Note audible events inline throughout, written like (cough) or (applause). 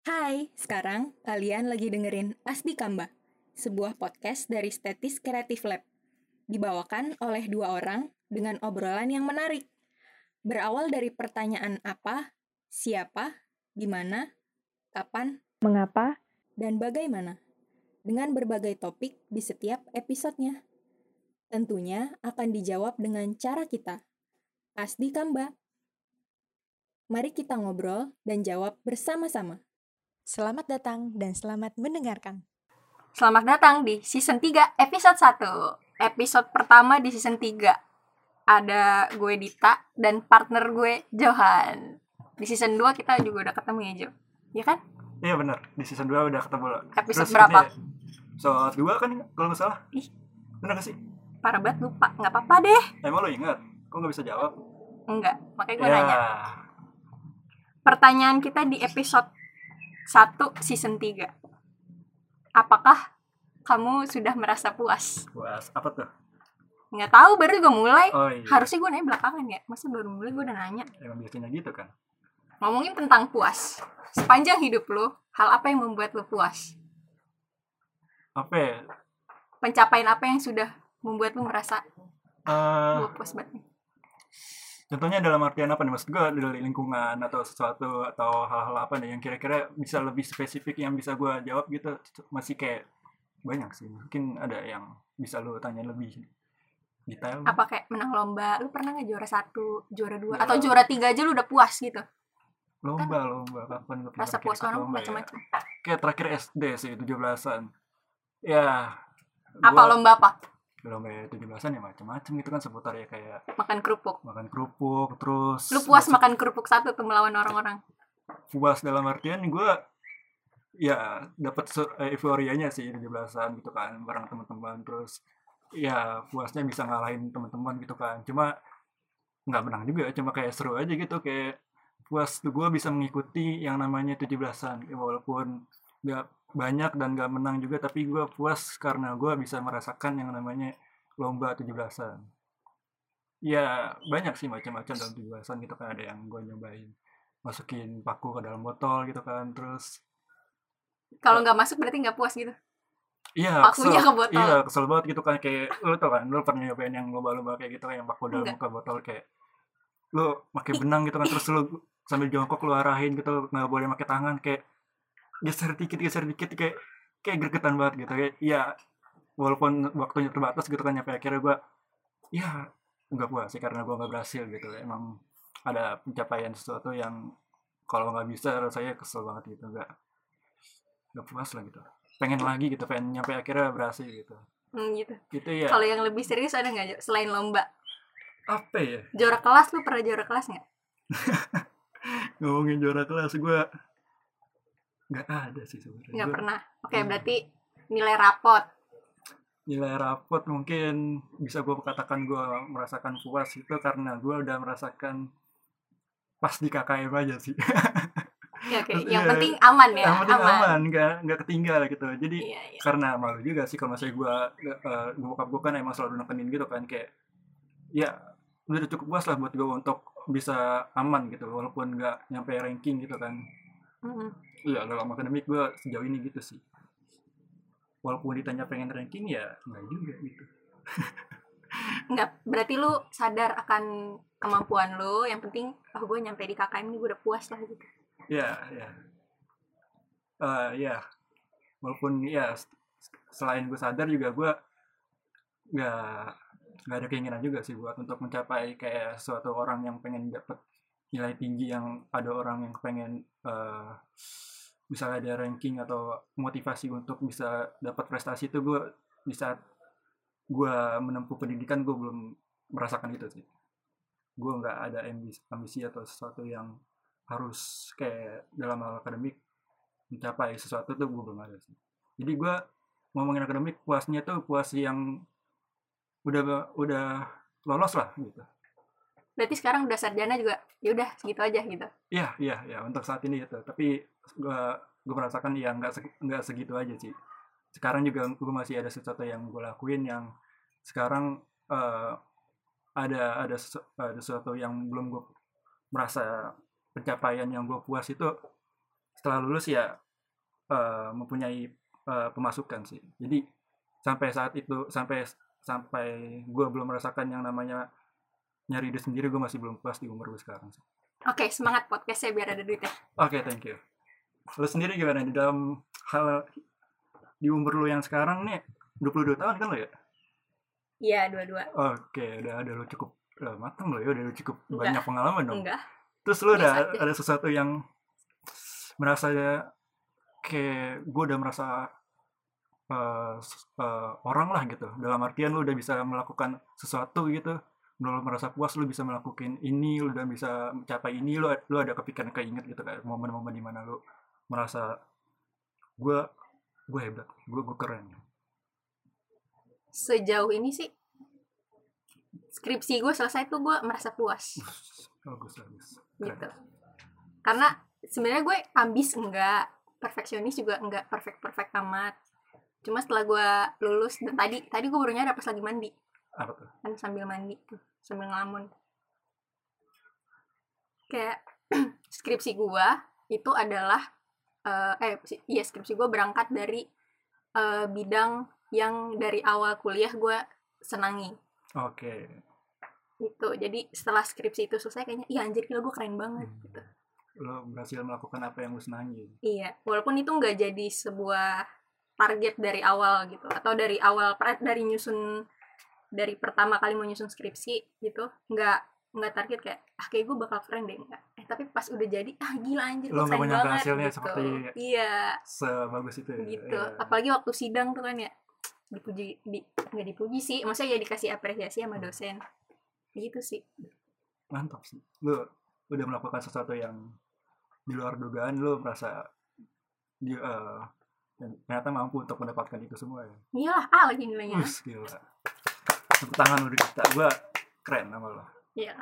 Hai, sekarang kalian lagi dengerin Asdi Kamba, sebuah podcast dari Statis Creative Lab. Dibawakan oleh dua orang dengan obrolan yang menarik. Berawal dari pertanyaan apa, siapa, di mana, kapan, Mengapa? dan bagaimana. Dengan berbagai topik di setiap episodenya. Tentunya akan dijawab dengan cara kita. Asdi Kamba. Mari kita ngobrol dan jawab bersama-sama. Selamat datang dan selamat mendengarkan. Selamat datang di season 3 episode 1 Episode pertama di season 3 Ada gue Dita dan partner gue Johan Di season 2 kita juga udah ketemu ya Jo Iya kan? Iya benar di season 2 udah ketemu lah. Episode Terus berapa? Soal 2 kan kalau nggak salah. Ih. Bener gak sih? Parah banget lupa Nggak apa-apa deh Emang lo ingat? Kok nggak bisa jawab? Enggak, makanya gue ya. nanya Pertanyaan kita di episode 1 season 3 Apakah kamu sudah merasa puas? Puas. Apa tuh? Nggak tahu, baru juga mulai Oh iya. Harusnya gue nanya belakangan ya Masa baru mulai gue udah nanya Emang biasanya gitu kan. Ngomongin tentang puas. Sepanjang hidup lo, hal apa yang membuat lo puas? Apa ya? Pencapaian apa yang sudah membuat lo merasa Eh, gue puas banget nih? Contohnya dalam artian apa nih? Maksud gue dari lingkungan atau sesuatu atau hal-hal apa nih yang kira-kira bisa lebih spesifik yang bisa gue jawab gitu. Masih kayak banyak sih. Mungkin ada yang bisa lo tanya lebih detail. Apa kayak menang lomba? Lo pernah nggak juara satu, juara dua, Ya. atau juara tiga aja lo udah puas gitu? Lomba, lomba. Kapan gue Rasa puas orang lomba ya? macam-macam. kayak terakhir SD sih 17-an ya Apa gua- lomba apa? Lomba ya 17-an ya macam-macam gitu kan seputar ya kayak Makan kerupuk. makan kerupuk terus Lo puas masuk- makan kerupuk satu tuh melawan orang-orang. puas dalam artian gue ya dapat eh, euforianya sih 17-an gitu kan bareng teman-teman terus ya puasnya bisa ngalahin teman-teman gitu kan cuma nggak menang juga cuma kayak seru aja gitu kayak puas tuh gue bisa mengikuti yang namanya 17-an Ya, walaupun nggak banyak dan nggak menang juga tapi gue puas karena gue bisa merasakan yang namanya lomba 17-an ya banyak sih macam-macam dalam 17-an gitu kan. Ada yang gue nyobain masukin paku ke dalam botol gitu kan terus Kalau nggak masuk berarti nggak puas gitu. iya Pakunya kesel, ke botol. iya kesel banget gitu kan. Kayak lu tau kan lu pernah nyobain yang lomba-lomba kayak gitu kan yang paku dalam ke botol kayak lu pakai benang gitu kan terus lu sambil jongkok lu arahin gitu nggak boleh pakai tangan kayak geser dikit geser dikit kayak kayak gregetan banget gitu. Kayak iya walaupun waktunya terbatas gitu kan nyampe akhirnya gua ya nggak puas sih karena gua nggak berhasil gitu. Emang ada pencapaian sesuatu yang kalau nggak bisa rasanya kesel banget gitu. Nggak nggak puas lah gitu. Pengen lagi gitu pengen nyampe akhirnya berhasil gitu. Hmm, gitu. gitu ya. Kalau yang lebih serius ada nggak selain lomba? apa ya? Juara kelas lu pernah juara kelas nggak? (laughs) ngomongin juara kelas gua nggak ada sih sebenarnya Nggak pernah. Oke, Hmm. berarti nilai rapot. nilai rapot mungkin bisa gue katakan gue merasakan puas itu karena gue udah merasakan pas di KKM aja sih Ya, oke. Terus, Yang iya, penting aman ya. yang penting aman nggak nggak ketinggal gitu jadi Iya, iya. karena malu juga sih kalau misalnya gue uh, bokap gue kan emang selalu nekenin gitu kan kayak ya udah cukup puas lah buat gue untuk bisa aman gitu walaupun nggak nyampe ranking gitu kan Mm-mm. iya dalam akademik gue sejauh ini gitu sih walaupun ditanya pengen ranking ya nggak juga gitu (laughs) Nggak, berarti lu sadar akan kemampuan lu. Yang penting, oh gue nyampe di KKM ini gue udah puas lah gitu. ya ya Eh, ya walaupun ya selain gue sadar juga gue nggak nggak ada keinginan juga sih buat untuk mencapai kayak suatu orang yang pengen dapet nilai tinggi yang ada orang yang pengen eh misalnya ada ranking atau motivasi untuk bisa dapat prestasi itu gue di saat gue menempuh pendidikan gue belum merasakan itu sih. Gue nggak ada ambisi, ambisi atau sesuatu yang harus kayak dalam hal akademik mencapai sesuatu tuh gue belum ada sih. Jadi gue ngomongin akademik puasnya tuh puas yang udah udah lolos lah gitu. Berarti sekarang udah sarjana juga, ya udah segitu aja gitu. Iya, iya, ya untuk saat ini itu. Tapi gua gue merasakan ya nggak nggak segitu aja sih. Sekarang juga gue masih ada sesuatu yang gue lakuin yang sekarang eh, ada ada ada sesuatu yang belum gue merasa pencapaian yang gue puas itu setelah lulus ya eh, mempunyai eh, pemasukan sih jadi sampai saat itu sampai sampai gue belum merasakan yang namanya nyari duit sendiri gue masih belum puas di umur gue sekarang sih Oke, semangat podcastnya biar ada duitnya. oke thank you lu sendiri gimana di dalam hal di umur lu yang sekarang nih 22 tahun kan lo ya Iya, dua-dua. Oke, udah ada lu cukup udah matang lo ya, udah lu cukup Enggak. banyak pengalaman dong. Enggak. Terus lu ada Biasa aja. ada sesuatu yang merasa ya kayak gue udah merasa s- eh, orang lah gitu. Dalam artian lu udah bisa melakukan sesuatu gitu. Lu merasa puas lu bisa melakukan ini, lu udah bisa mencapai ini, lu lu ada kepikiran keinget gitu kayak momen-momen di mana lu merasa gue gue hebat, gue gue keren. Sejauh ini sih skripsi gue selesai tuh gue merasa puas Bagus bagus. Keren. gitu. Karena sebenarnya gue ambis enggak, perfeksionis juga enggak perfect-perfect amat. Cuma setelah gue lulus dan tadi tadi gue baru nyadar pas lagi mandi Apa tuh? kan sambil mandi tuh sambil ngelamun. Kayak (clears throat) skripsi gua itu adalah eh eh si- iya skripsi gua berangkat dari eh, bidang yang dari awal kuliah gua senangi. Oke. gitu. Jadi setelah skripsi itu selesai kayaknya iya anjir gila gue keren banget Hmm. gitu. Lo berhasil melakukan apa yang lo senangi. Iya. Walaupun itu nggak jadi sebuah target dari awal gitu atau dari awal dari nyusun dari pertama kali mau nyusun skripsi gitu nggak nggak target kayak ah kayak gue bakal keren deh. Enggak eh tapi pas udah jadi ah gila anjir Lo nggak menyangka hasilnya gitu. seperti iya. sebagus itu ya? gitu. Iya. apalagi waktu sidang tuh kan ya dipuji di nggak dipuji sih maksudnya ya dikasih apresiasi sama dosen. Gitu sih. Mantap sih. Lo udah melakukan sesuatu yang di luar dugaan lo merasa di dan ternyata mampu untuk mendapatkan itu semua ya? Iyalah A lagi nilainya. Us, gila tepuk tangan lo kita. Gue keren sama lo. Iya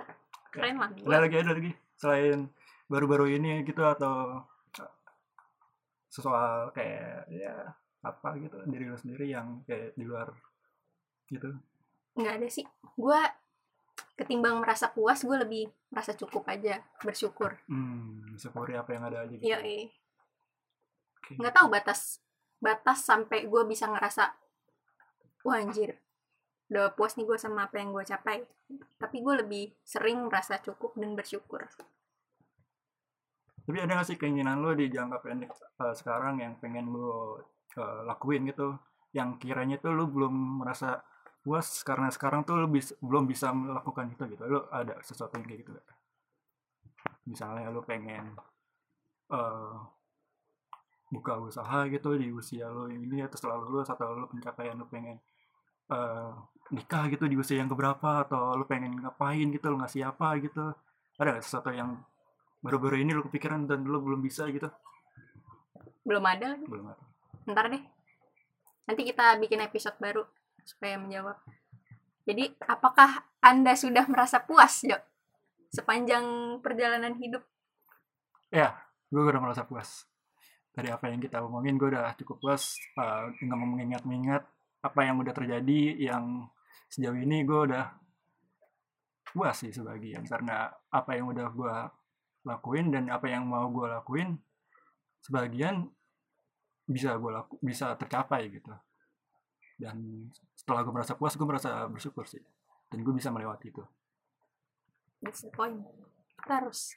keren lah. Ada gua lagi ada lagi. Selain baru-baru ini gitu atau soal kayak ya apa gitu diri lo sendiri yang kayak di luar gitu? Nggak ada sih. Gue ketimbang merasa puas gue lebih merasa cukup aja bersyukur. Hmm syukuri apa yang ada aja gitu. Iya iya Oke. nggak tahu batas batas sampai gue bisa ngerasa wah anjir udah puas nih gue sama apa yang gue capai tapi gue lebih sering merasa cukup dan bersyukur Tapi ada gak sih keinginan lo di jangka pendek eh, sekarang yang pengen lo eh, lakuin gitu? Yang kiranya tuh lo belum merasa puas karena sekarang tuh lo bis- belum bisa melakukan itu gitu. Lo ada sesuatu yang kayak gitu gak? Misalnya lo pengen eh, buka usaha gitu di usia lo ini atau setelah lulus atau lo pencapaian lo pengen eh, nikah gitu di usia yang keberapa atau lo pengen ngapain gitu lo ngasih apa gitu. Ada gak sesuatu yang baru-baru ini lo kepikiran dan lo belum bisa gitu? Belum ada. Belum ada. Ntar deh. Nanti kita bikin episode baru supaya menjawab. Jadi apakah anda sudah merasa puas Jo? Sepanjang perjalanan hidup? Gue udah merasa puas. Dari apa yang kita omongin gue udah cukup puas uh, tinggal mengingat-ingat apa yang udah terjadi yang sejauh ini gue udah puas sih sebagian. Karena apa yang udah gue lakuin dan apa yang mau gue lakuin sebagian bisa gue laku bisa tercapai gitu. Dan setelah gue merasa puas gue merasa bersyukur sih. Dan gue bisa melewati itu. That's the point. Harus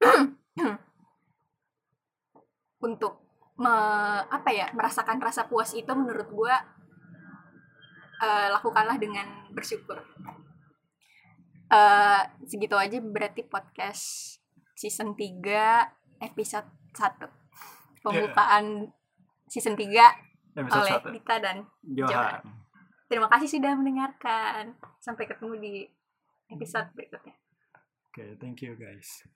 (coughs) untuk me- apa ya merasakan rasa puas itu menurut gua eh, lakukanlah dengan bersyukur. Eh, segitu aja berarti podcast season 3 episode 1 pembukaan season 3 episode oleh satu. Dita dan Johan. Terima kasih sudah mendengarkan. Sampai ketemu di episode berikutnya. Oke thank you guys